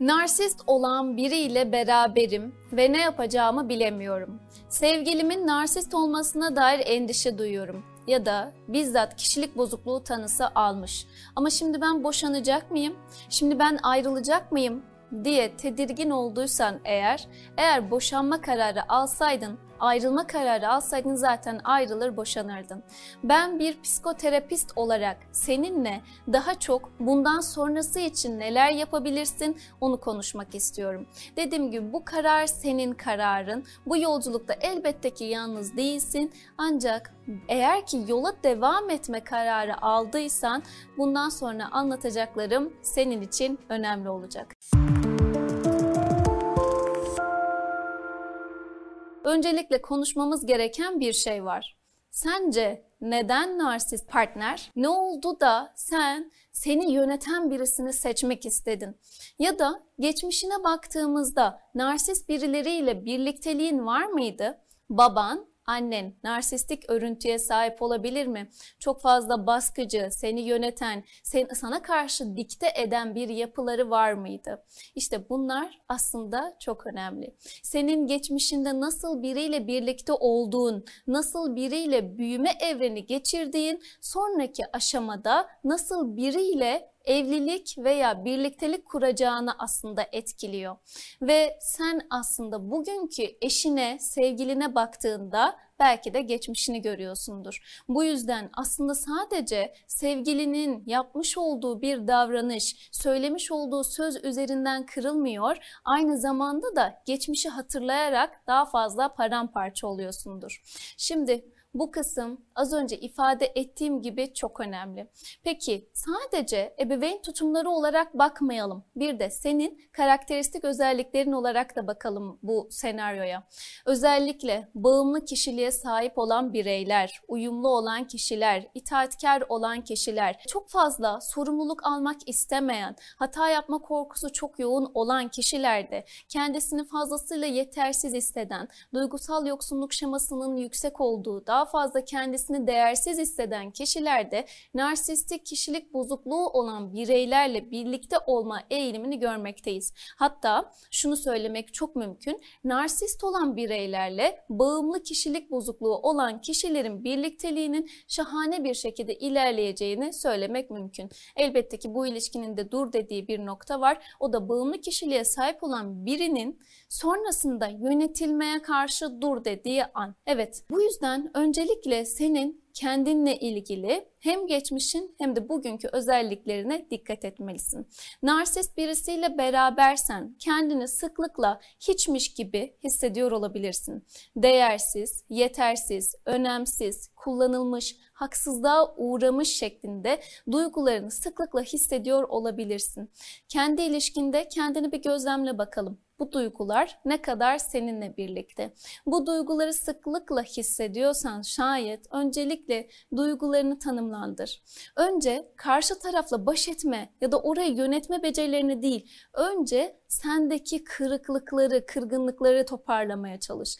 Narsist olan biriyle beraberim ve ne yapacağımı bilemiyorum. Sevgilimin narsist olmasına dair endişe duyuyorum ya da bizzat kişilik bozukluğu tanısı almış. Ama şimdi ben boşanacak mıyım? Şimdi ben ayrılacak mıyım? diye tedirgin olduysan eğer, eğer boşanma kararı alsaydın ayrılma kararı alsaydın zaten ayrılır boşanırdın. Ben bir psikoterapist olarak seninle daha çok bundan sonrası için neler yapabilirsin onu konuşmak istiyorum. Dediğim gibi bu karar senin kararın. Bu yolculukta elbette ki yalnız değilsin ancak eğer ki yola devam etme kararı aldıysan bundan sonra anlatacaklarım senin için önemli olacak. Öncelikle konuşmamız gereken bir şey var. Sence neden narsist partner? Ne oldu da sen seni yöneten birisini seçmek istedin? Ya da geçmişine baktığımızda narsist birileriyle birlikteliğin var mıydı? Baban, annen narsistik örüntüye sahip olabilir mi? Çok fazla baskıcı, seni yöneten, sen, sana karşı dikte eden bir yapıları var mıydı? İşte bunlar aslında çok önemli. Senin geçmişinde nasıl biriyle birlikte olduğun, nasıl biriyle büyüme evreni geçirdiğin, sonraki aşamada nasıl biriyle evlilik veya birliktelik kuracağını aslında etkiliyor. Ve sen aslında bugünkü eşine, sevgiline baktığında belki de geçmişini görüyorsundur. Bu yüzden aslında sadece sevgilinin yapmış olduğu bir davranış, söylemiş olduğu söz üzerinden kırılmıyor. Aynı zamanda da geçmişi hatırlayarak daha fazla paramparça oluyorsundur. Şimdi bu kısım az önce ifade ettiğim gibi çok önemli. Peki sadece ebeveyn tutumları olarak bakmayalım. Bir de senin karakteristik özelliklerin olarak da bakalım bu senaryoya. Özellikle bağımlı kişiliğe sahip olan bireyler, uyumlu olan kişiler, itaatkar olan kişiler, çok fazla sorumluluk almak istemeyen, hata yapma korkusu çok yoğun olan kişilerde kendisini fazlasıyla yetersiz hisseden, duygusal yoksunluk şemasının yüksek olduğu, daha fazla kendisini değersiz hisseden kişilerde narsistik kişilik bozukluğu olan bireylerle birlikte olma eğilimini görmekteyiz. Hatta şunu söylemek çok mümkün. Narsist olan bireylerle bağımlı kişilik bozukluğu olan kişilerin birlikteliğinin şahane bir şekilde ilerleyeceğini söylemek mümkün. Elbette ki bu ilişkinin de dur dediği bir nokta var. O da bağımlı kişiliğe sahip olan birinin sonrasında yönetilmeye karşı dur dediği an. Evet bu yüzden öncelikle senin kendinle ilgili hem geçmişin hem de bugünkü özelliklerine dikkat etmelisin. Narsist birisiyle berabersen kendini sıklıkla hiçmiş gibi hissediyor olabilirsin. Değersiz, yetersiz, önemsiz, kullanılmış, haksızlığa uğramış şeklinde duygularını sıklıkla hissediyor olabilirsin. Kendi ilişkinde kendini bir gözlemle bakalım bu duygular ne kadar seninle birlikte. Bu duyguları sıklıkla hissediyorsan şayet öncelikle duygularını tanımlandır. Önce karşı tarafla baş etme ya da orayı yönetme becerilerini değil, önce sendeki kırıklıkları, kırgınlıkları toparlamaya çalış.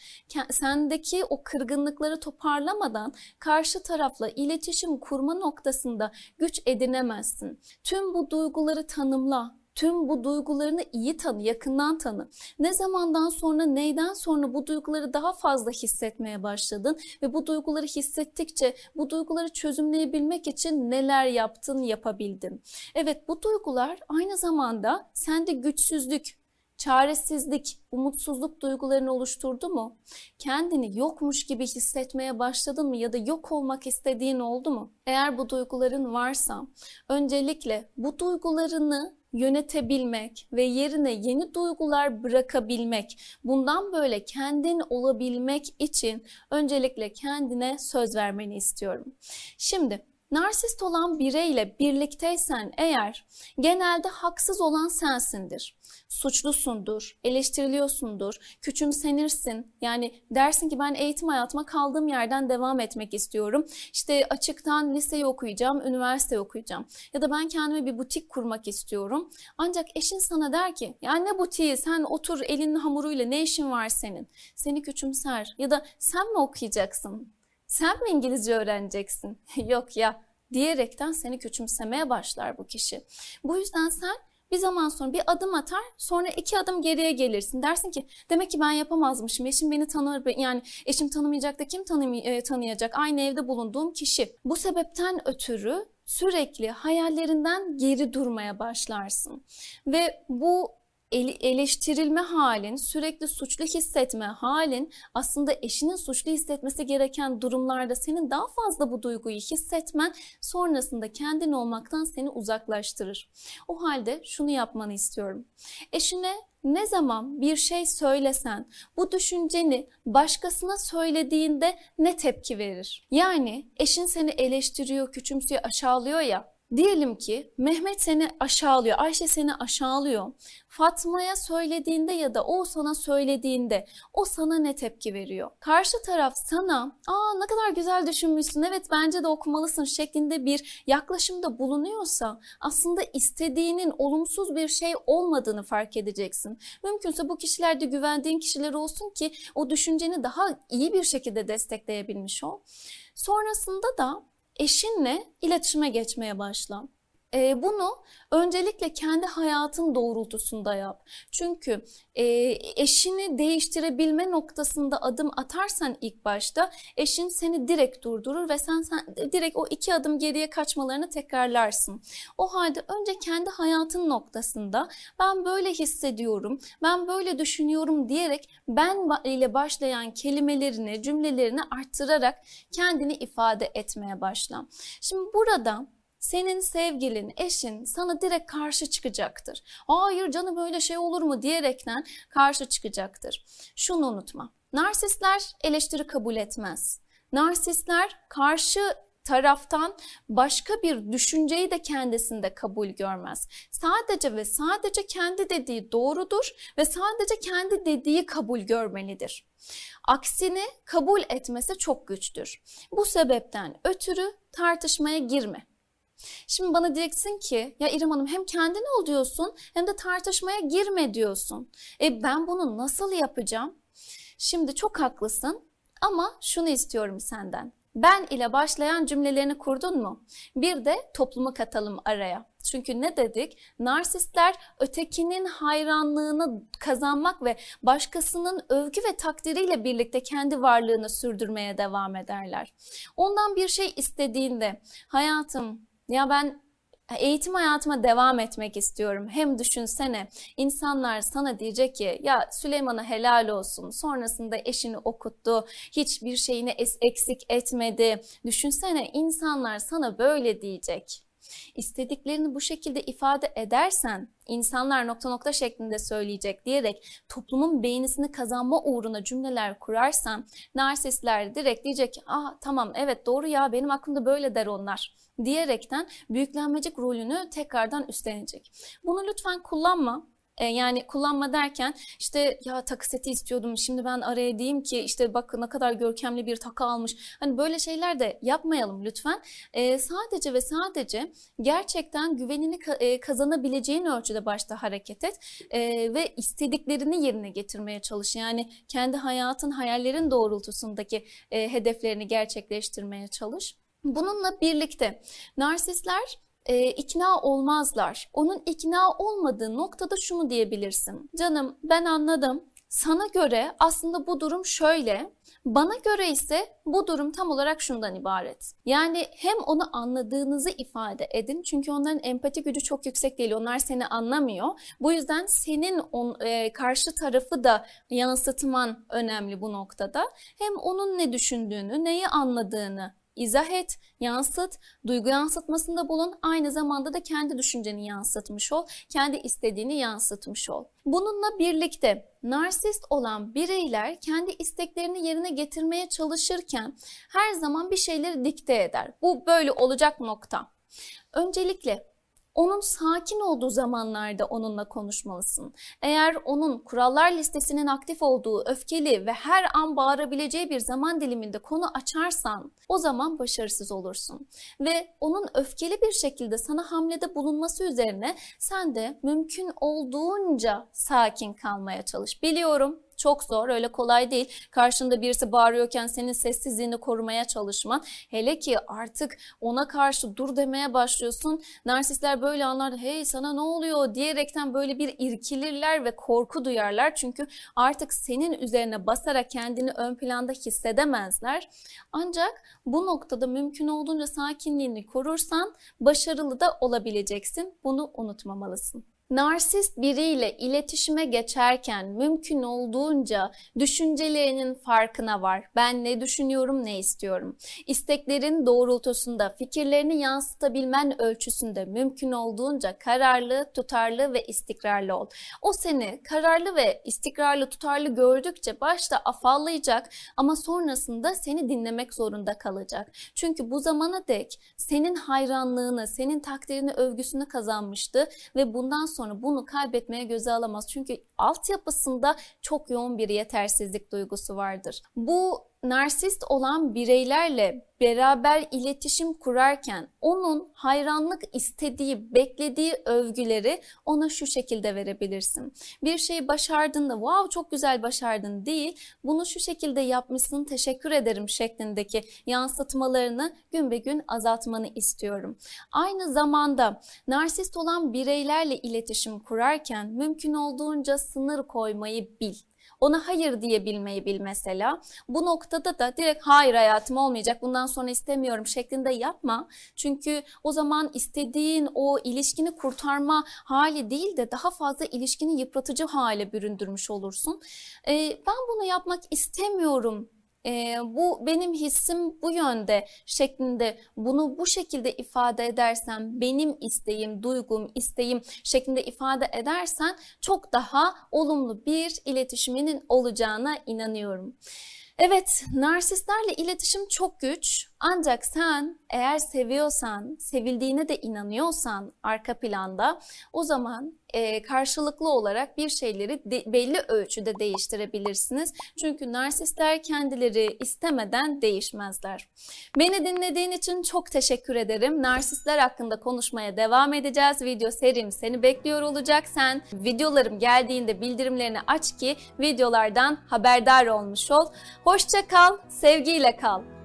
Sendeki o kırgınlıkları toparlamadan karşı tarafla iletişim kurma noktasında güç edinemezsin. Tüm bu duyguları tanımla, Tüm bu duygularını iyi tanı, yakından tanı. Ne zamandan sonra, neyden sonra bu duyguları daha fazla hissetmeye başladın ve bu duyguları hissettikçe bu duyguları çözümleyebilmek için neler yaptın, yapabildin. Evet bu duygular aynı zamanda sende güçsüzlük, çaresizlik, umutsuzluk duygularını oluşturdu mu? Kendini yokmuş gibi hissetmeye başladın mı ya da yok olmak istediğin oldu mu? Eğer bu duyguların varsa öncelikle bu duygularını yönetebilmek ve yerine yeni duygular bırakabilmek, bundan böyle kendin olabilmek için öncelikle kendine söz vermeni istiyorum. Şimdi narsist olan bireyle birlikteysen eğer genelde haksız olan sensindir suçlusundur, eleştiriliyorsundur, küçümsenirsin. Yani dersin ki ben eğitim hayatıma kaldığım yerden devam etmek istiyorum. İşte açıktan liseyi okuyacağım, üniversite okuyacağım. Ya da ben kendime bir butik kurmak istiyorum. Ancak eşin sana der ki ya ne butiği sen otur elinin hamuruyla ne işin var senin? Seni küçümser ya da sen mi okuyacaksın? Sen mi İngilizce öğreneceksin? Yok ya diyerekten seni küçümsemeye başlar bu kişi. Bu yüzden sen Bir zaman sonra bir adım atar, sonra iki adım geriye gelirsin. Dersin ki demek ki ben yapamazmışım. Eşim beni tanır, yani eşim tanımayacak da kim tanı tanıyacak? Aynı evde bulunduğum kişi. Bu sebepten ötürü sürekli hayallerinden geri durmaya başlarsın. Ve bu eleştirilme halin, sürekli suçlu hissetme halin aslında eşinin suçlu hissetmesi gereken durumlarda senin daha fazla bu duyguyu hissetmen sonrasında kendin olmaktan seni uzaklaştırır. O halde şunu yapmanı istiyorum. Eşine ne zaman bir şey söylesen bu düşünceni başkasına söylediğinde ne tepki verir? Yani eşin seni eleştiriyor, küçümsüyor, aşağılıyor ya Diyelim ki Mehmet seni aşağılıyor, Ayşe seni aşağılıyor. Fatma'ya söylediğinde ya da o sana söylediğinde o sana ne tepki veriyor? Karşı taraf sana aa ne kadar güzel düşünmüşsün evet bence de okumalısın şeklinde bir yaklaşımda bulunuyorsa aslında istediğinin olumsuz bir şey olmadığını fark edeceksin. Mümkünse bu kişilerde güvendiğin kişiler olsun ki o düşünceni daha iyi bir şekilde destekleyebilmiş ol. Sonrasında da eşinle iletişime geçmeye başla. E, bunu öncelikle kendi hayatın doğrultusunda yap. Çünkü e, eşini değiştirebilme noktasında adım atarsan ilk başta eşin seni direkt durdurur ve sen, sen direkt o iki adım geriye kaçmalarını tekrarlarsın. O halde önce kendi hayatın noktasında ben böyle hissediyorum, ben böyle düşünüyorum diyerek ben ile başlayan kelimelerini, cümlelerini arttırarak kendini ifade etmeye başla. Şimdi burada senin sevgilin, eşin sana direkt karşı çıkacaktır. Hayır canım böyle şey olur mu diyerekten karşı çıkacaktır. Şunu unutma. Narsistler eleştiri kabul etmez. Narsistler karşı taraftan başka bir düşünceyi de kendisinde kabul görmez. Sadece ve sadece kendi dediği doğrudur ve sadece kendi dediği kabul görmelidir. Aksini kabul etmesi çok güçtür. Bu sebepten ötürü tartışmaya girme. Şimdi bana diyeceksin ki ya İrem Hanım hem kendin ol diyorsun hem de tartışmaya girme diyorsun. E ben bunu nasıl yapacağım? Şimdi çok haklısın ama şunu istiyorum senden. Ben ile başlayan cümlelerini kurdun mu? Bir de toplumu katalım araya. Çünkü ne dedik? Narsistler ötekinin hayranlığını kazanmak ve başkasının övgü ve takdiriyle birlikte kendi varlığını sürdürmeye devam ederler. Ondan bir şey istediğinde hayatım ya ben eğitim hayatıma devam etmek istiyorum. Hem düşünsene insanlar sana diyecek ki ya Süleyman'a helal olsun. Sonrasında eşini okuttu. Hiçbir şeyini eksik etmedi. Düşünsene insanlar sana böyle diyecek. İstediklerini bu şekilde ifade edersen insanlar nokta nokta şeklinde söyleyecek diyerek toplumun beğenisini kazanma uğruna cümleler kurarsan narsistler direkt diyecek ah tamam evet doğru ya benim aklımda böyle der onlar diyerekten büyüklenmecik rolünü tekrardan üstlenecek. Bunu lütfen kullanma. E, yani kullanma derken işte ya takı seti istiyordum şimdi ben araya diyeyim ki işte bak ne kadar görkemli bir takı almış. Hani böyle şeyler de yapmayalım lütfen. E, sadece ve sadece gerçekten güvenini e, kazanabileceğin ölçüde başta hareket et e, ve istediklerini yerine getirmeye çalış. Yani kendi hayatın, hayallerin doğrultusundaki e, hedeflerini gerçekleştirmeye çalış. Bununla birlikte narsistler e, ikna olmazlar. Onun ikna olmadığı noktada şunu diyebilirsin. Canım ben anladım. Sana göre aslında bu durum şöyle, bana göre ise bu durum tam olarak şundan ibaret. Yani hem onu anladığınızı ifade edin çünkü onların empati gücü çok yüksek değil. Onlar seni anlamıyor. Bu yüzden senin on, e, karşı tarafı da yansıtman önemli bu noktada. Hem onun ne düşündüğünü, neyi anladığını izah et, yansıt, duygu yansıtmasında bulun. Aynı zamanda da kendi düşünceni yansıtmış ol, kendi istediğini yansıtmış ol. Bununla birlikte narsist olan bireyler kendi isteklerini yerine getirmeye çalışırken her zaman bir şeyleri dikte eder. Bu böyle olacak nokta. Öncelikle onun sakin olduğu zamanlarda onunla konuşmalısın. Eğer onun kurallar listesinin aktif olduğu, öfkeli ve her an bağırabileceği bir zaman diliminde konu açarsan o zaman başarısız olursun. Ve onun öfkeli bir şekilde sana hamlede bulunması üzerine sen de mümkün olduğunca sakin kalmaya çalış. Biliyorum çok zor öyle kolay değil. Karşında birisi bağırıyorken senin sessizliğini korumaya çalışman. Hele ki artık ona karşı dur demeye başlıyorsun. Narsistler böyle anlarda hey sana ne oluyor diyerekten böyle bir irkilirler ve korku duyarlar. Çünkü artık senin üzerine basarak kendini ön planda hissedemezler. Ancak bu noktada mümkün olduğunca sakinliğini korursan başarılı da olabileceksin. Bunu unutmamalısın. Narsist biriyle iletişime geçerken mümkün olduğunca düşüncelerinin farkına var. Ben ne düşünüyorum, ne istiyorum. İsteklerin doğrultusunda, fikirlerini yansıtabilmen ölçüsünde mümkün olduğunca kararlı, tutarlı ve istikrarlı ol. O seni kararlı ve istikrarlı, tutarlı gördükçe başta afallayacak ama sonrasında seni dinlemek zorunda kalacak. Çünkü bu zamana dek senin hayranlığını, senin takdirini, övgüsünü kazanmıştı ve bundan sonra sonra bunu kaybetmeye göze alamaz. Çünkü altyapısında çok yoğun bir yetersizlik duygusu vardır. Bu narsist olan bireylerle beraber iletişim kurarken onun hayranlık istediği, beklediği övgüleri ona şu şekilde verebilirsin. Bir şeyi başardın da wow çok güzel başardın değil, bunu şu şekilde yapmışsın teşekkür ederim şeklindeki yansıtmalarını gün be gün azaltmanı istiyorum. Aynı zamanda narsist olan bireylerle iletişim kurarken mümkün olduğunca sınır koymayı bil. Ona hayır diyebilmeyi bil mesela. Bu noktada da direkt hayır hayatım olmayacak bundan sonra istemiyorum şeklinde yapma. Çünkü o zaman istediğin o ilişkini kurtarma hali değil de daha fazla ilişkini yıpratıcı hale büründürmüş olursun. Ee, ben bunu yapmak istemiyorum e, bu benim hissim bu yönde şeklinde bunu bu şekilde ifade edersen benim isteğim, duygum, isteğim şeklinde ifade edersen çok daha olumlu bir iletişiminin olacağına inanıyorum. Evet, narsistlerle iletişim çok güç. Ancak sen eğer seviyorsan, sevildiğine de inanıyorsan arka planda o zaman e, karşılıklı olarak bir şeyleri de, belli ölçüde değiştirebilirsiniz. Çünkü narsistler kendileri istemeden değişmezler. Beni dinlediğin için çok teşekkür ederim. Narsistler hakkında konuşmaya devam edeceğiz. Video serim seni bekliyor olacak. Sen videolarım geldiğinde bildirimlerini aç ki videolardan haberdar olmuş ol. Hoşça kal, sevgiyle kal.